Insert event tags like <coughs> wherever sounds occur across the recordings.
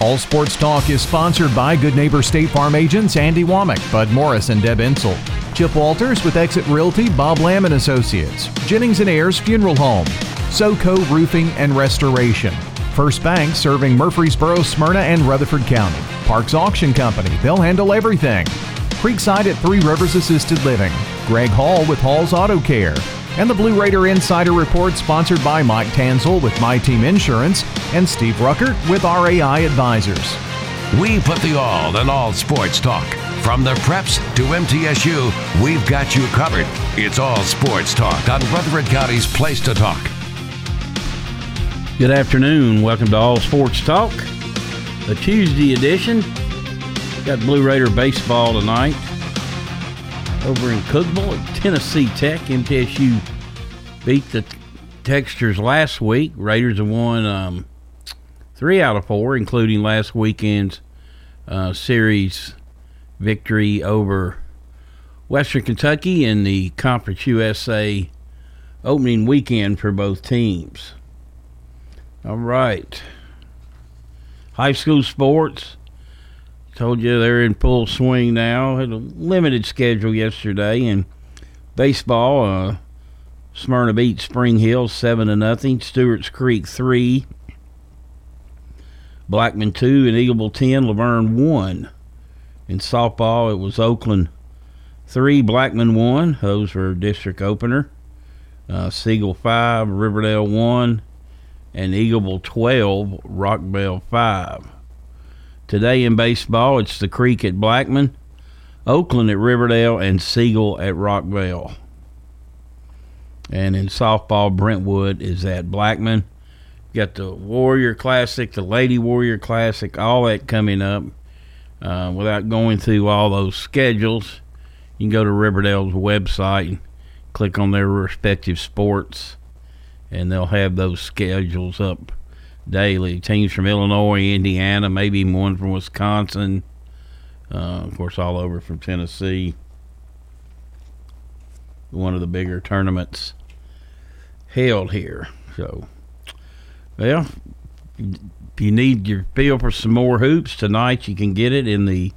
All Sports Talk is sponsored by Good Neighbor State Farm agents Andy Womack, Bud Morris, and Deb Insel. Chip Walters with Exit Realty, Bob Lamb and Associates. Jennings and Ayers Funeral Home. SoCo Roofing and Restoration. First Bank serving Murfreesboro, Smyrna, and Rutherford County. Parks Auction Company. They'll handle everything. Creekside at Three Rivers Assisted Living. Greg Hall with Hall's Auto Care. And the Blue Raider Insider Report sponsored by Mike Tanzel with My Team Insurance and Steve Ruckert with RAI Advisors. We put the all in all sports talk. From the preps to MTSU, we've got you covered. It's all sports talk on Rutherford County's Place to Talk. Good afternoon. Welcome to All Sports Talk, a Tuesday edition. Got Blue Raider baseball tonight over in Cookeville at Tennessee Tech. MTSU beat the Texters last week. Raiders have won um, three out of four, including last weekend's uh, series victory over Western Kentucky in the Conference USA opening weekend for both teams. All right. High school sports. Told you they're in full swing now. Had a limited schedule yesterday, and baseball. Uh, Smyrna beat Spring Hill seven to nothing. Stewart's Creek three. Blackman two and Eagleville ten. La Vergne one. In softball, it was Oakland three, Blackman one. Those were district opener. Uh, Siegel five, Riverdale one, and Eagleville twelve, Rockvale five. Today in baseball, it's the Creek at Blackman, Oakland at Riverdale, and Siegel at Rockvale. And in softball, Brentwood is at Blackman. got the Warrior Classic, the Lady Warrior Classic, all that coming up. Uh, without going through all those schedules, you can go to Riverdale's website and click on their respective sports, and they'll have those schedules up daily. Teams from Illinois, Indiana, maybe one from Wisconsin. Uh, of course, all over from Tennessee. One of the bigger tournaments held here. So, well, if you need your feel for some more hoops tonight, you can get it in the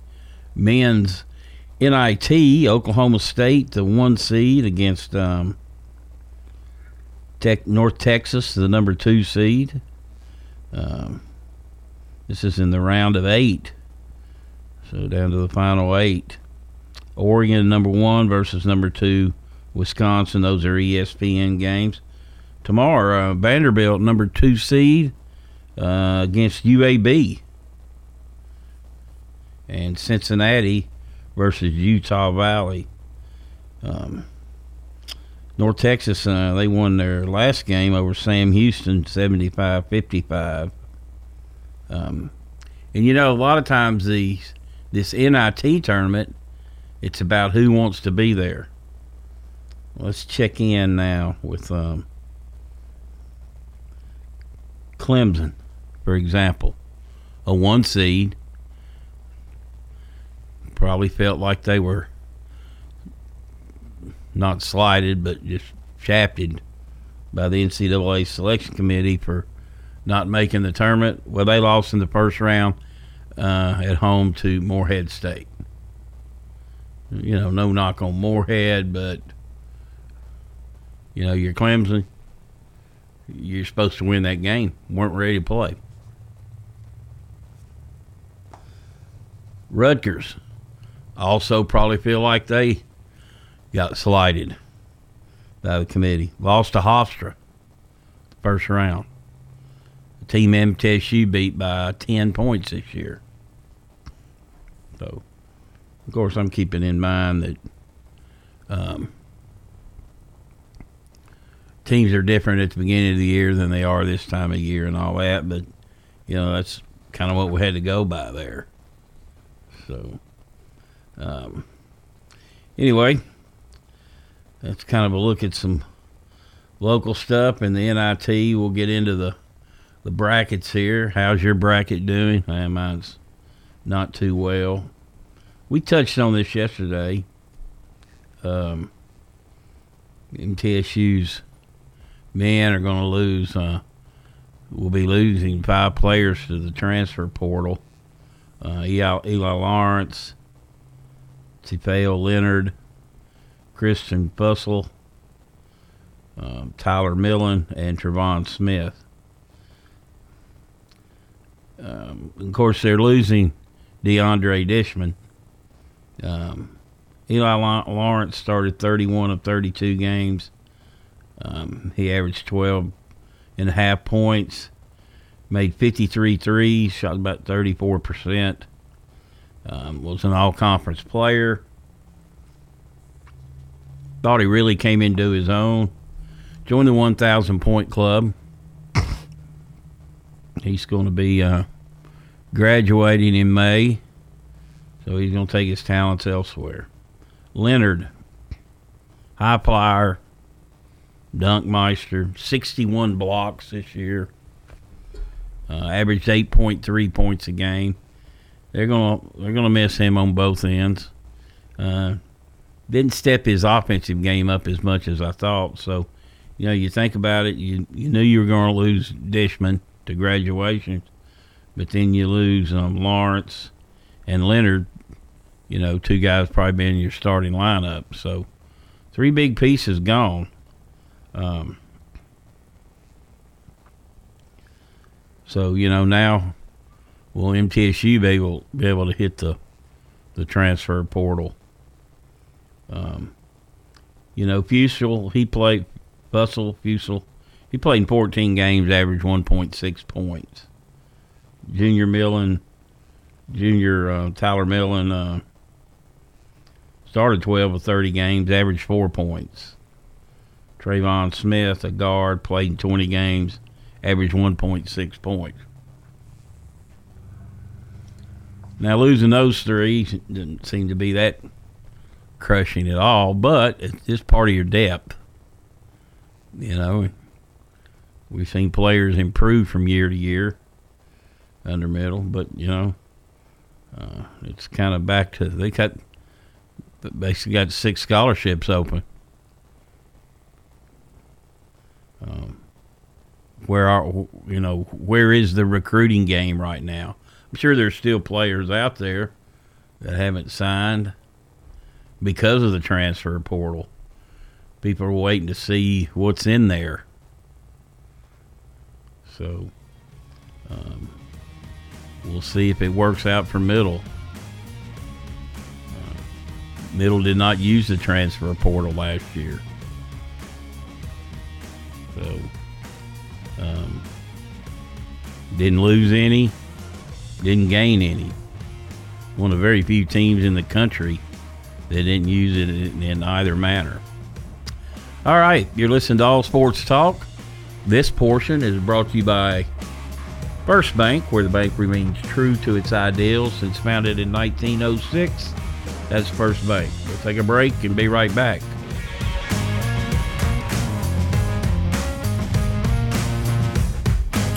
men's NIT. Oklahoma State, the one seed against um, Tech, North Texas, the number two seed. Um, this is in the round of eight. So down to the final eight. Oregon number one versus number two, Wisconsin. Those are ESPN games. Tomorrow, uh, Vanderbilt number two seed uh, against UAB, and Cincinnati versus Utah Valley. Um, North Texas, uh, they won their last game over Sam Houston 75 55. Um, and you know, a lot of times these this NIT tournament, it's about who wants to be there. Let's check in now with um, Clemson, for example, a one seed. Probably felt like they were not slighted, but just shafted by the NCAA selection committee for not making the tournament. Well, they lost in the first round uh, at home to Morehead State. You know, no knock on Morehead, but you know, you're Clemson. You're supposed to win that game. weren't ready to play. Rutgers also probably feel like they got slighted by the committee. Lost to Hofstra first round. The team MTSU beat by 10 points this year. So, of course, I'm keeping in mind that um, teams are different at the beginning of the year than they are this time of year and all that, but, you know, that's kind of what we had to go by there. So, um, anyway, that's kind of a look at some local stuff and the NIT. We'll get into the the brackets here. How's your bracket doing? Man, mine's not too well. We touched on this yesterday. Um, MTSU's men are going to lose. Uh, we'll be losing five players to the transfer portal. Uh, Eli, Eli Lawrence, Teafale Lenard, Christian Fussell, um, Tyler Millen, and Trevon Smith. Um, of course, they're losing DeAndre Dishman. Um, Eli Lawrence started 31 of 32 games. Um, he averaged 12 and a half points, made 53 threes, shot about 34%. Um, was an all conference player. Thought he really came into his own. Joined the 1,000 point club. He's going to be uh, graduating in May, so he's going to take his talents elsewhere. Lenard, high flyer, dunk meister, 61 blocks this year, uh, averaged 8.3 points a game. They're gonna they're gonna miss him on both ends. Uh, didn't step his offensive game up as much as I thought. So, you know, you think about it, you you knew you were going to lose Dishman to graduation, but then you lose um, Lawrence and Lenard. You know, two guys probably been in your starting lineup. So, three big pieces gone. Um, so you know now, will MTSU be able be able to hit the the transfer portal? Um, you know, Fussell he played Fussell Fussell. He played in 14 games, averaged 1.6 points. Junior Millen, Junior uh, Tyler Millen uh, started 12 of 30 games, averaged four points. Trayvon Smith, a guard, played in 20 games, averaged 1.6 points. Now, losing those three didn't seem to be that crushing at all, but it's just part of your depth. You know, we've seen players improve from year to year under middle, but, you know, uh, it's kind of back to they got basically got six scholarships open. Um, where are you know where is the recruiting game right now? I'm sure there's still players out there that haven't signed because of the transfer portal. People are waiting to see what's in there. So um, we'll see if it works out for Middle. Uh, Middle did not use the transfer portal last year. So, um, didn't lose any, didn't gain any. One of the very few teams in the country that didn't use it in, in either manner. All right, you're listening to All Sports Talk. This portion is brought to you by First Bank, where the bank remains true to its ideals since founded in 1906. That's First Bank. We'll take a break and be right back.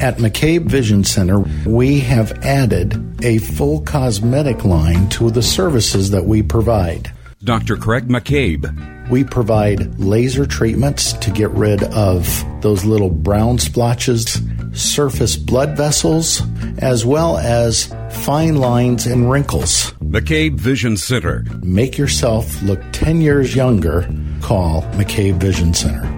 At McCabe Vision Center, we have added a full cosmetic line to the services that we provide. Dr. Craig McCabe. We provide laser treatments to get rid of those little brown splotches, surface blood vessels, as well as fine lines and wrinkles. McCabe Vision Center. Make yourself look 10 years younger. Call McCabe Vision Center.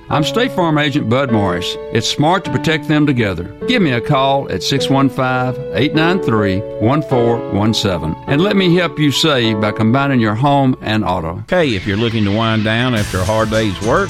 I'm State Farm Agent Bud Morris. It's smart to protect them together. Give me a call at 615 893 1417 and let me help you save by combining your home and auto. Okay, if you're looking to wind down after a hard day's work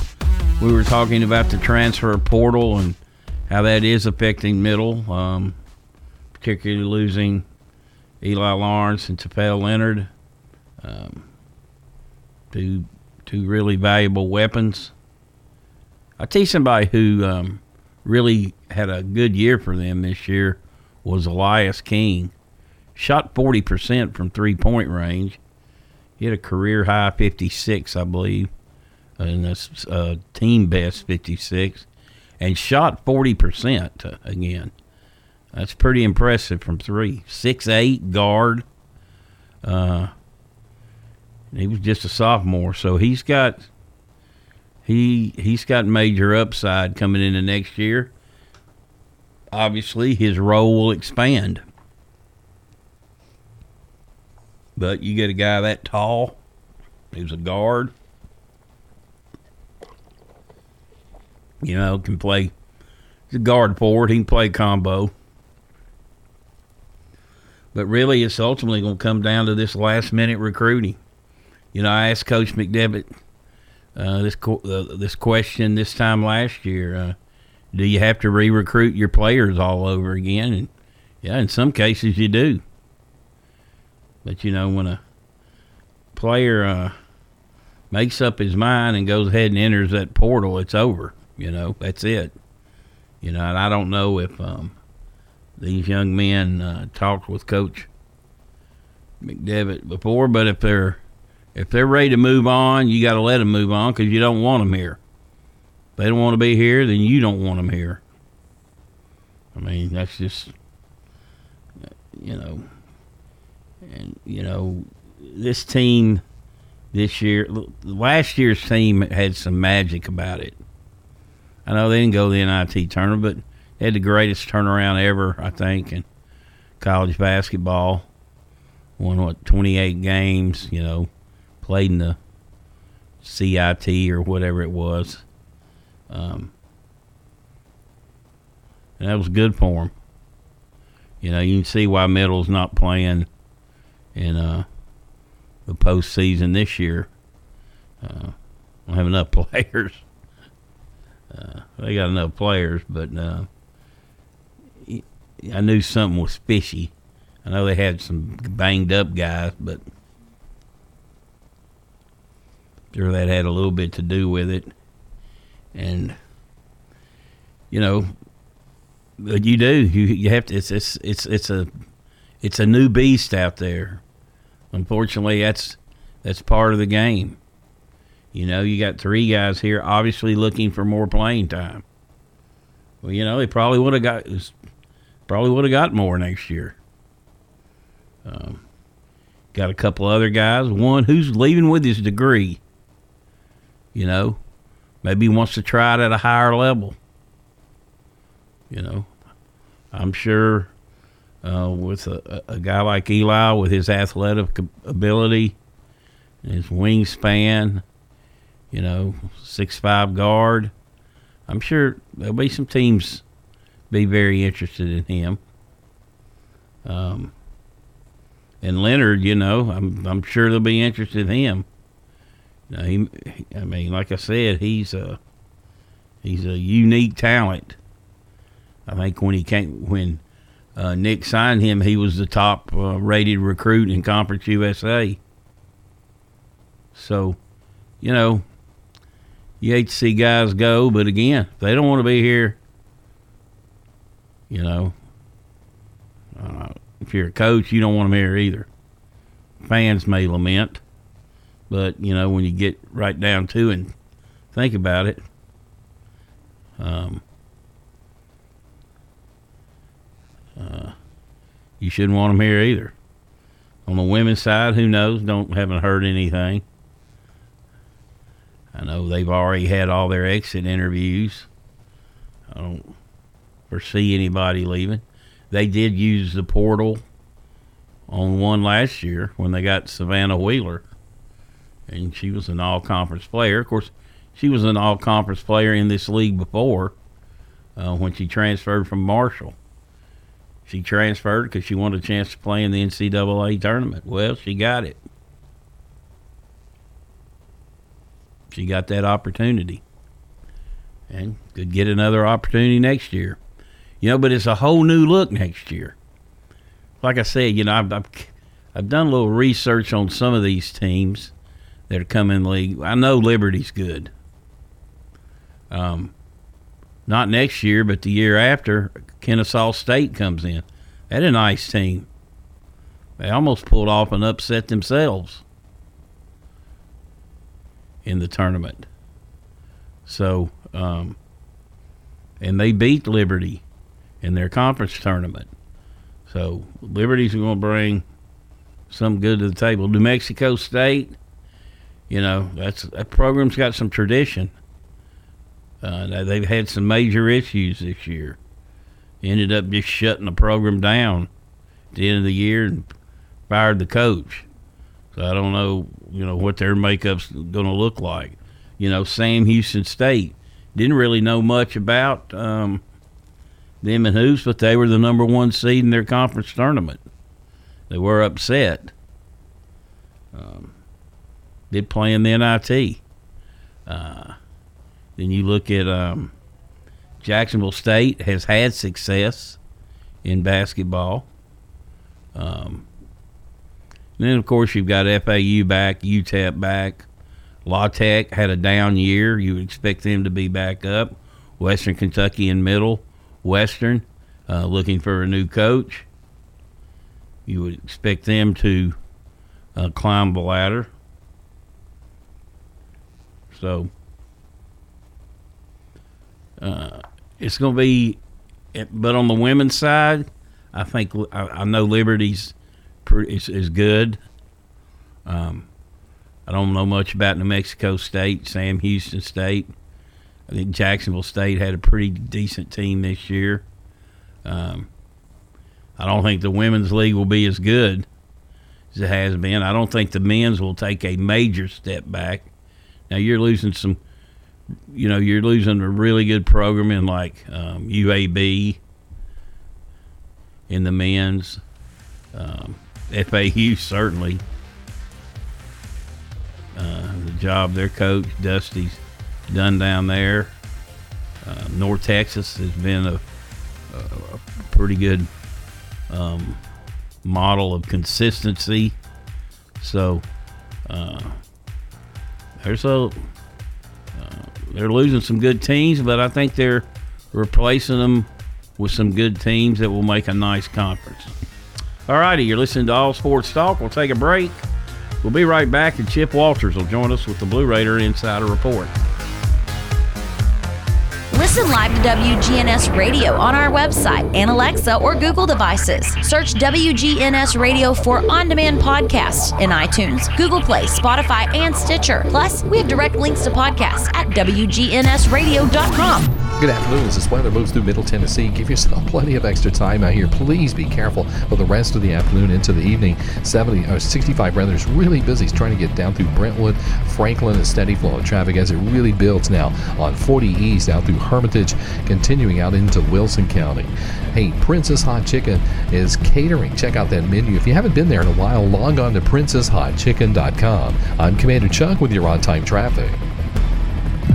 We were talking about the transfer portal and how that is affecting middle, um, particularly losing Eli Lawrence and Teafale Lenard, um, two two really valuable weapons. I you somebody who um, really had a good year for them this year was Elias King. Shot forty percent from three point range. He had a career high 56, I believe, and that's uh, team best 56, and shot 40% again. That's pretty impressive from three. Six eight guard. Uh, he was just a sophomore, so he's got he he's got major upside coming into next year. Obviously, his role will expand. But you get a guy that tall, who's a guard, you know, can play. A guard forward. He can play combo. But really, it's ultimately going to come down to this last minute recruiting. You know, I asked Coach McDevitt uh, this uh, this question this time last year. Uh, do you have to re-recruit your players all over again? And yeah, in some cases you do. But you know, when a player uh, makes up his mind and goes ahead and enters that portal, it's over. You know, that's it. You know, and I don't know if um, these young men uh, talked with Coach McDevitt before, but if they're if they're ready to move on, you got to let them move on because you don't want them here. If they don't want to be here, then you don't want them here. I mean, that's just you know, and you know, this team this year, last year's team had some magic about it. I know they didn't go to the NIT tournament, but they had the greatest turnaround ever, I think, in college basketball. Won what twenty eight games, you know, played in the CIT or whatever it was. Um, and that was good for them. You know, you can see why Middle's not playing in uh, the postseason this year. Uh, don't have enough <laughs> players. Uh, they got enough players, but uh, I knew something was fishy. I know they had some banged up guys, but sure that had a little bit to do with it. And you know, but you do. You you have to. It's it's it's it's a it's a new beast out there. Unfortunately, that's that's part of the game. You know, you got three guys here, obviously looking for more playing time. Well, you know, they probably would have got probably would have got more next year. Um, Got a couple other guys. One who's leaving with his degree. You know, maybe wants to try it at a higher level. You know, I'm sure uh, with a, a guy like Eli with his athletic ability, his wingspan, you know, six five guard. I'm sure there'll be some teams be very interested in him. Um, and Lenard, you know, I'm I'm sure they'll be interested in him. He, I mean, like I said, he's a he's a unique talent. I think when he came when uh, Nick signed him, he was the top uh, rated recruit in Conference USA. So, you know, you hate to see guys go, but again, they don't want to be here, you know, uh, if you're a coach, you don't want them here either. Fans may lament, but you know when you get right down to and think about it, um, uh, you shouldn't want them here either. On the women's side, who knows? Don't haven't heard anything. I know they've already had all their exit interviews. I don't foresee anybody leaving. They did use the portal on one last year when they got Savannah Wheeler, and she was an all conference player. Of course, she was an all conference player in this league before uh, when she transferred from Marshall. She transferred because she wanted a chance to play in the NCAA tournament. Well, she got it. She got that opportunity and could get another opportunity next year. You know, but it's a whole new look next year. Like I said, you know, I've, I've, I've done a little research on some of these teams that are coming in league. I know Liberty's good. Um, not next year, but the year after, Kennesaw State comes in. That's a nice team. They almost pulled off an upset themselves in the tournament. So, um, and they beat Liberty in their conference tournament. So Liberty's going to bring some good to the table. New Mexico State, you know, that's that program's got some tradition. Uh, they've had some major issues this year. Ended up just shutting the program down at the end of the year and fired the coach. So I don't know, you know, what their makeup's going to look like. You know, Sam Houston State didn't really know much about um, them and who's, but they were the number one seed in their conference tournament. They were upset. Um, did play in the NIT. Uh, then you look at um, Jacksonville State has had success in basketball. Um, and then, of course, you've got FAU back, UTEP back. La Tech had a down year. You would expect them to be back up. Western Kentucky in middle. Western uh, looking for a new coach. You would expect them to uh, climb the ladder. So uh, it's going to be, but on the women's side, I think I, I know Liberty's is, is good. Um, I don't know much about New Mexico State, Sam Houston State. I think Jacksonville State had a pretty decent team this year. Um, I don't think the women's league will be as good as it has been. I don't think the men's will take a major step back. Now you're losing some, you know, you're losing a really good program in like um, UAB in the men's. Um, FAU certainly. Uh, the job their coach Dusty's done down there. Uh, North Texas has been a, a, pretty good um, model of consistency. So uh, there's a uh, they're losing some good teams, but I think they're replacing them with some good teams that will make a nice conference. All righty, you're listening to All Sports Talk. We'll take a break. We'll be right back, and Chip Walters will join us with the Blue Raider Insider Report. Listen live to WGNS Radio on our website and Alexa or Google devices. Search WGNS Radio for on demand podcasts in iTunes, Google Play, Spotify, and Stitcher. Plus, we have direct links to podcasts at WGNSradio.com. Good afternoon. As this weather moves through Middle Tennessee, give yourself plenty of extra time out here. Please be careful for the rest of the afternoon into the evening. 70 or uh, 65 rather is really busy. Trying to get down through Brentwood, Franklin, a steady flow of traffic as it really builds now on 40 East out through Hermitage, continuing out into Wilson County. Hey, Princess Hot Chicken is catering. Check out that menu. If you haven't been there in a while, log on to princesshotchicken.com. I'm Commander Chuck with your on time traffic.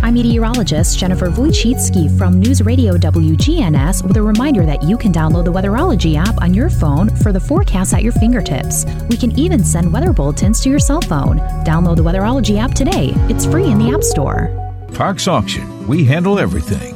I'm meteorologist Jennifer Wojcicki from News Radio WGNS with a reminder that you can download the Weatherology app on your phone for the forecast at your fingertips. We can even send weather bulletins to your cell phone. Download the Weatherology app today. It's free in the App Store. Parks Auction. We handle everything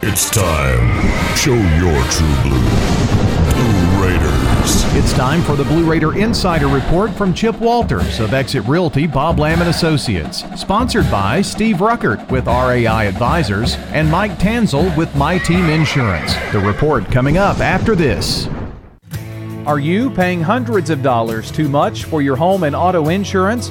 It's time. Show your true blue. Blue Raiders. It's time for the Blue Raider Insider Report from Chip Walters of Exit Realty Bob Lamb and Associates. Sponsored by Steve Ruckert with RAI Advisors and Mike Tanzel with My Team Insurance. The report coming up after this. Are you paying hundreds of dollars too much for your home and auto insurance?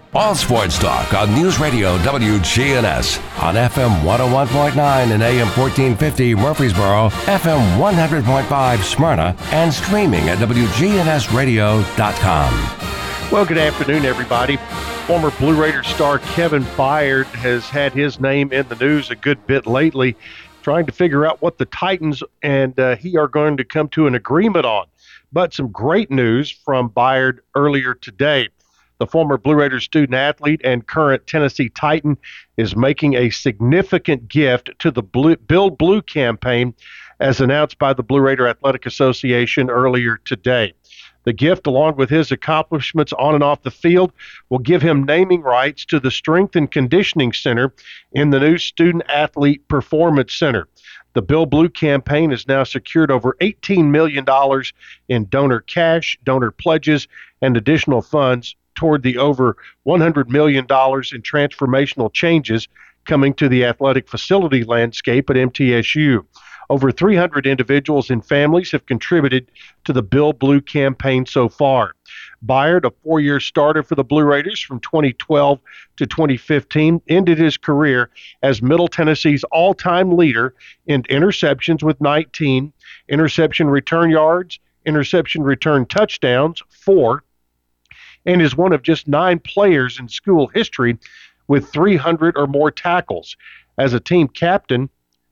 All sports talk on News Radio WGNS on FM 101.9 and AM 1450 Murfreesboro, FM 100.5 Smyrna, and streaming at WGNSradio.com. Well, good afternoon, everybody. Former Blue Raider star Kevin Byard has had his name in the news a good bit lately, trying to figure out what the Titans and uh, he are going to come to an agreement on. But some great news from Byard earlier today. The former Blue Raiders student athlete and current Tennessee Titan is making a significant gift to the Blue, Build Blue campaign, as announced by the Blue Raider Athletic Association earlier today. The gift, along with his accomplishments on and off the field, will give him naming rights to the Strength and Conditioning Center in the new Student Athlete Performance Center. The Build Blue campaign has now secured over $18 million in donor cash, donor pledges, and additional funds toward the over $100 million in transformational changes coming to the athletic facility landscape at MTSU. Over 300 individuals and families have contributed to the Build Blue campaign so far. Byard, a four year starter for the Blue Raiders from 2012 to 2015, ended his career as Middle Tennessee's all time leader in interceptions with 19, interception return yards, interception return touchdowns, four, and is one of just nine players in school history with 300 or more tackles. As a team captain,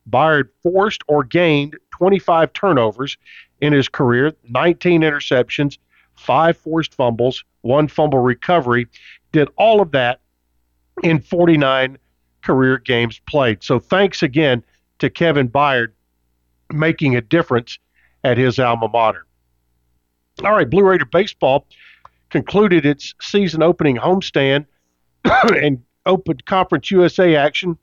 Byard forced or gained 25 turnovers in his career, 19 interceptions, five forced fumbles, one fumble recovery, did all of that in 49 career games played. So thanks again to Kevin Byard making a difference at his alma mater. All right, Blue Raider baseball concluded its season opening homestand <coughs> and opened Conference USA action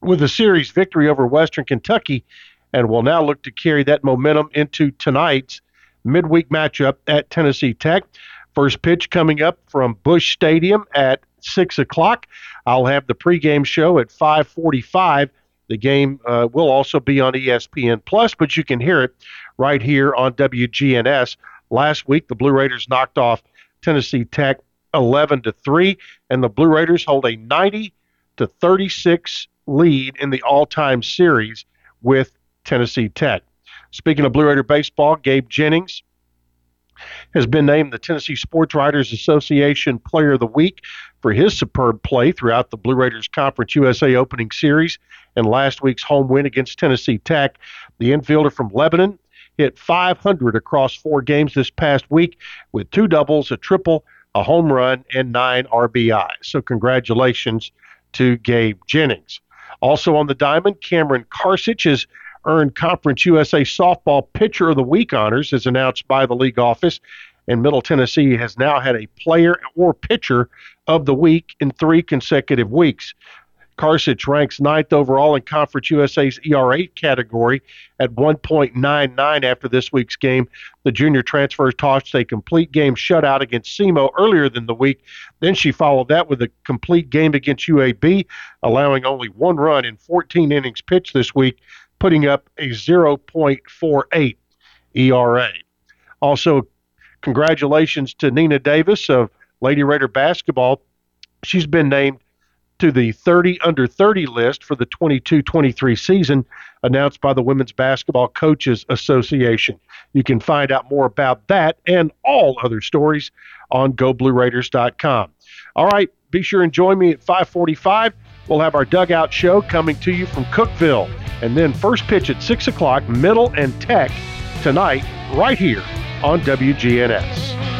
with a series victory over Western Kentucky and will now look to carry that momentum into tonight's midweek matchup at Tennessee Tech. First pitch coming up from Bush Stadium at six o'clock. I'll have the pregame show at 5:45. The game uh, will also be on ESPN Plus, but you can hear it right here on WGNS. Last week, the Blue Raiders knocked off Tennessee Tech 11 to three, and the Blue Raiders hold a 90 to 36 lead in the all-time series with Tennessee Tech. Speaking of Blue Raider baseball, Gabe Jennings has been named the Tennessee Sports Writers Association Player of the Week for his superb play throughout the Blue Raiders Conference USA opening series and last week's home win against Tennessee Tech. The infielder from Lebanon hit 500 across four games this past week with two doubles, a triple, a home run, and nine RBI. So, congratulations to Gabe Jennings. Also on the diamond, Cameron Karsich has earned Conference USA Softball Pitcher of the Week honors, as announced by the league office. And Middle Tennessee has now had a player or pitcher of the week in three consecutive weeks. Karsich ranks ninth overall in Conference USA's ERA category at 1.99 after this week's game. The junior transfer tossed a complete game shutout against SEMO earlier than the week. Then she followed that with a complete game against UAB, allowing only one run in 14 innings pitched this week putting up a 0.48 ERA. Also, congratulations to Nina Davis of Lady Raider basketball. She's been named to the 30 under 30 list for the 22 23 season announced by the Women's Basketball Coaches Association. You can find out more about that and all other stories on goblueraiders.com. All right, be sure and join me at 545. We'll have our dugout show coming to you from Cookeville. And then first pitch at 6 o'clock, Middle and Tech tonight, right here on WGNS.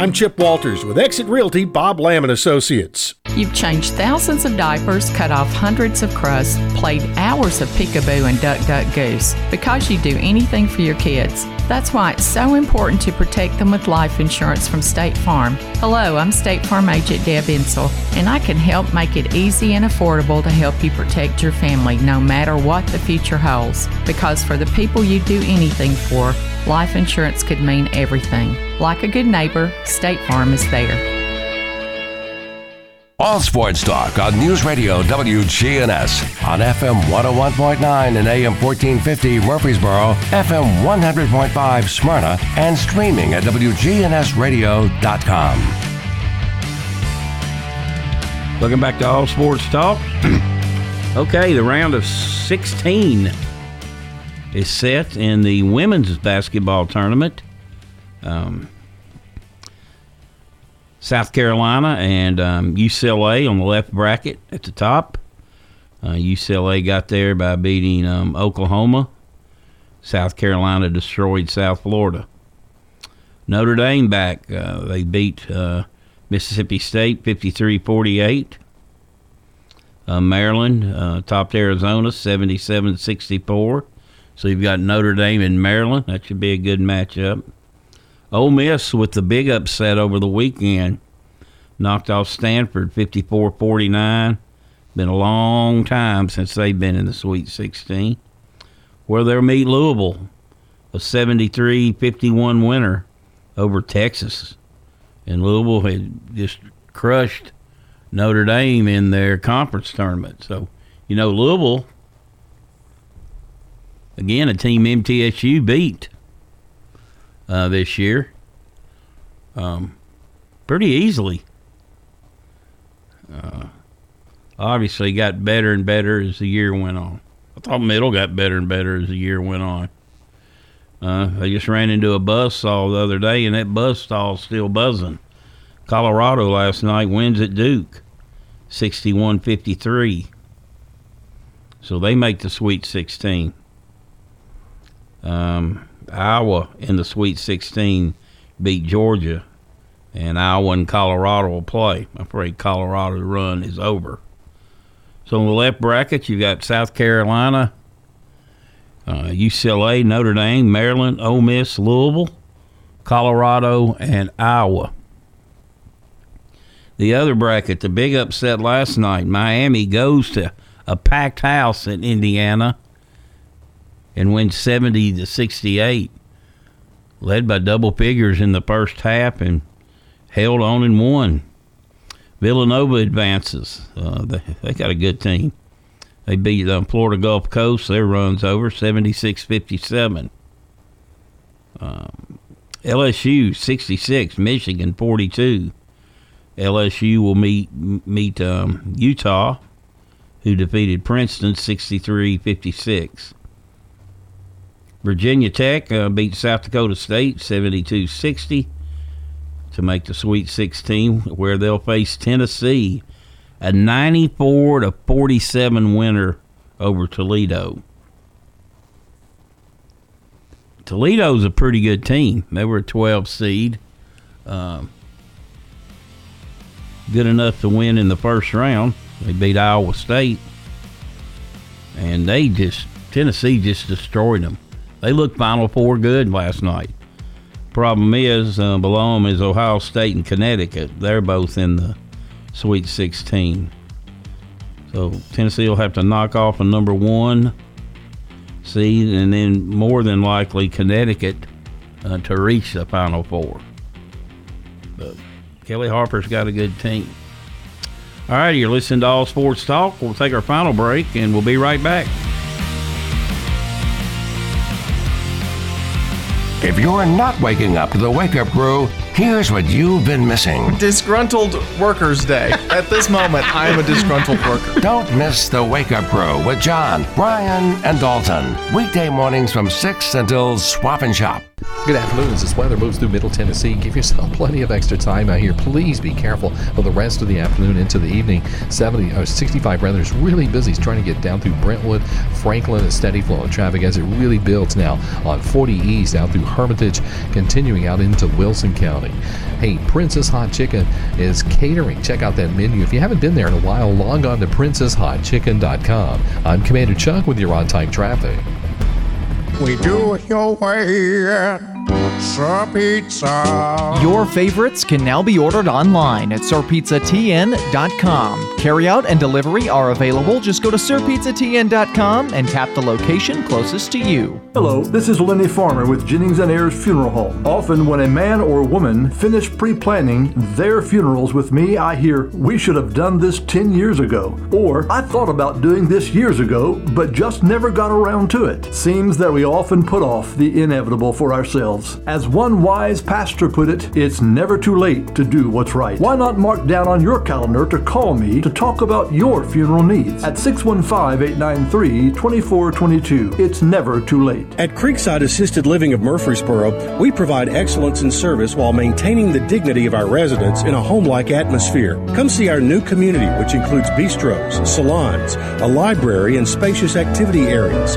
I'm Chip Walters with Exit Realty Bob Lamb and Associates. You've changed thousands of diapers, cut off hundreds of crusts, played hours of peekaboo and duck duck goose because you do anything for your kids. That's why it's so important to protect them with life insurance from State Farm. Hello, I'm State Farm agent Deb Insel, and I can help make it easy and affordable to help you protect your family no matter what the future holds. Because for the people you do anything for, life insurance could mean everything. Like a good neighbor, State Farm is there. All Sports Talk on News Radio WGNS on FM 101.9 and AM 1450 Murfreesboro, FM 100.5 Smyrna, and streaming at WGNSradio.com. Welcome back to All Sports Talk. <clears throat> okay, the round of 16 is set in the women's basketball tournament. Um, South Carolina and um, UCLA on the left bracket at the top. Uh, UCLA got there by beating um, Oklahoma. South Carolina destroyed South Florida. Notre Dame back. Uh, they beat uh, Mississippi State 53 48. Uh, Maryland uh, topped Arizona 77 64. So you've got Notre Dame and Maryland. That should be a good matchup. Ole Miss with the big upset over the weekend knocked off Stanford 54 49. Been a long time since they've been in the Sweet 16. Where they'll meet Louisville, a 73 51 winner over Texas. And Louisville had just crushed Notre Dame in their conference tournament. So, you know, Louisville, again, a team MTSU beat uh, this year um, pretty easily. Uh, obviously, got better and better as the year went on. I thought Middle got better and better as the year went on. Uh, I just ran into a buzz saw the other day, and that buzz stall's still buzzing. Colorado last night wins at Duke, 61-53. So they make the Sweet 16. Um, Iowa in the Sweet 16 beat Georgia, and Iowa and Colorado will play. I'm afraid Colorado's run is over. So in the left bracket, you've got South Carolina, uh, UCLA, Notre Dame, Maryland, Ole Miss, Louisville, Colorado, and Iowa. The other bracket, the big upset last night, Miami goes to a packed house in Indiana and wins 70 to 68, led by double figures in the first half and held on and won. Villanova advances. Uh, they, they got a good team. They beat uh, Florida Gulf Coast. Their run's over 76 57. Um, LSU 66, Michigan 42. LSU will meet meet um, Utah, who defeated Princeton 63 56. Virginia Tech uh, beat South Dakota State 72 60 to make the Sweet 16, where they'll face Tennessee, a 94 to 47 winner over Toledo. Toledo's a pretty good team. They were a 12 seed. Um, good enough to win in the first round. They beat Iowa State. And they just, Tennessee just destroyed them. They looked Final Four good last night. Problem is, uh, below them is Ohio State and Connecticut. They're both in the Sweet 16. So Tennessee will have to knock off a number one seed, and then more than likely Connecticut uh, to reach the Final Four. But Kellie Harper's got a good team. All right, you're listening to All Sports Talk. We'll take our final break, and we'll be right back. If you're not waking up to the wake up crew, here's what you've been missing. Disgruntled Workers Day. At this moment, I'm a disgruntled worker. Don't miss the wake up crew with John, Brian, and Dalton. Weekday mornings from 6 until swap and shop. Good afternoon. As this weather moves through Middle Tennessee, give yourself plenty of extra time out here. Please be careful for the rest of the afternoon into the evening. 70 or 65 rather is really busy. It's trying to get down through Brentwood, Franklin, a steady flow of traffic as it really builds now on 40 East out through Hermitage, continuing out into Wilson County. Hey, Prince's Hot Chicken is catering. Check out that menu. If you haven't been there in a while, log on to princeshotchicken.com. I'm Commander Chuck with your on time traffic. We do it your way. Sir Pizza. Your favorites can now be ordered online at sirpizzatn.com. Carryout and delivery are available. Just go to sirpizzatn.com and tap the location closest to you. Hello, this is Lenny Farmer with Jennings and Ayers Funeral Home. Often, when a man or woman finish pre planning their funerals with me, I hear, We should have done this 10 years ago. Or, I thought about doing this years ago, but just never got around to it. Seems that we often put off the inevitable for ourselves. As one wise pastor put it, it's never too late to do what's right. Why not mark down on your calendar to call me to talk about your funeral needs at 615 893 2422? It's never too late. At Creekside Assisted Living of Murfreesboro, we provide excellence in service while maintaining the dignity of our residents in a home like atmosphere. Come see our new community, which includes bistros, salons, a library, and spacious activity areas.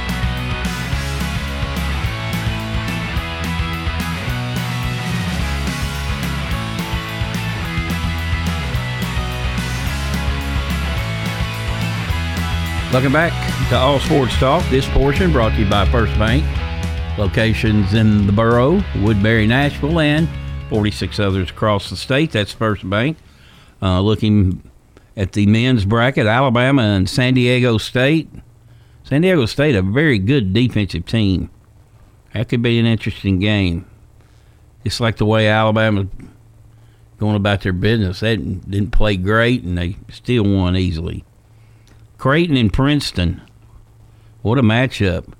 Welcome back to All Sports Talk. This portion brought to you by First Bank. Locations in the borough, Woodbury, Nashville, and 46 others across the state. That's First Bank. Uh, looking at the men's bracket, Alabama and San Diego State. San Diego State, a very good defensive team. That could be an interesting game. It's like the way Alabama going about their business. They didn't play great, and they still won easily. Creighton and Princeton. What a matchup.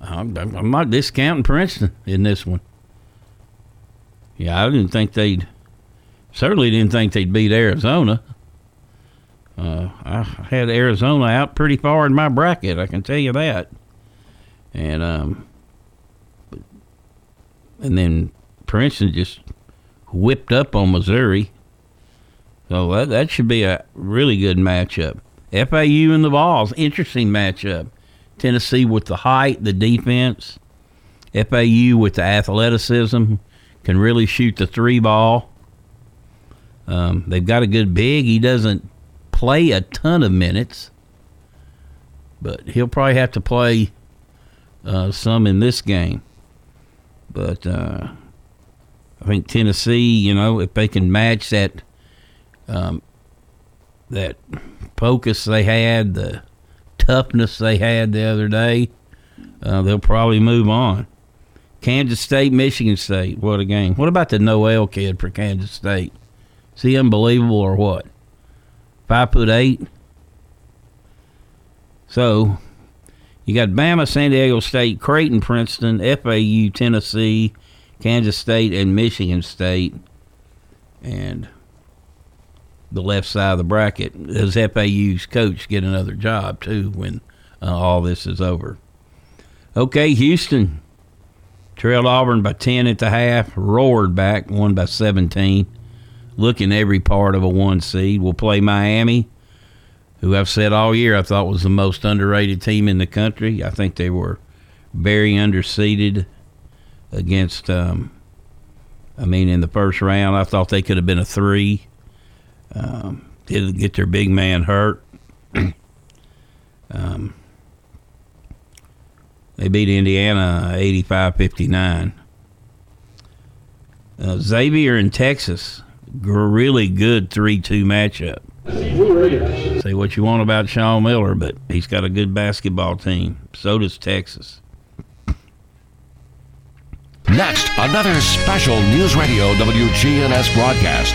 I'm, I'm not discounting Princeton in this one. Yeah, I didn't think they'd. Certainly didn't think they'd beat Arizona. Uh, I had Arizona out pretty far in my bracket. I can tell you that. And um, and then Princeton just whipped up on Missouri. So that that should be a really good matchup. FAU and the Vols, interesting matchup. Tennessee with the height, the defense. FAU with the athleticism, can really shoot the three ball. Um, they've got a good big. He doesn't play a ton of minutes, but he'll probably have to play uh, some in this game. But uh, I think Tennessee, you know, if they can match that um, that focus they had, the toughness they had the other day, uh, they'll probably move on. Kansas State, Michigan State, what a game! What about the Nowell kid for Kansas State? Is he unbelievable or what? Five foot eight. So you got Bama, San Diego State, Creighton, Princeton, FAU, Tennessee, Kansas State, and Michigan State, and the left side of the bracket. Does FAU's coach get another job too when uh, all this is over? Okay, Houston trailed Auburn by ten at the half, roared back, won by seventeen. Looking every part of a one seed. We'll play Miami, who I've said all year I thought was the most underrated team in the country. I think they were very underseeded against. Um, I mean, in the first round, I thought they could have been a three. Um, did get their big man hurt. <clears throat> um, they beat Indiana 85 59. Uh, Xavier in Texas, really good 3 2 matchup. Say what you want about Sean Miller, but he's got a good basketball team. So does Texas. Next, another special News Radio WGNS broadcast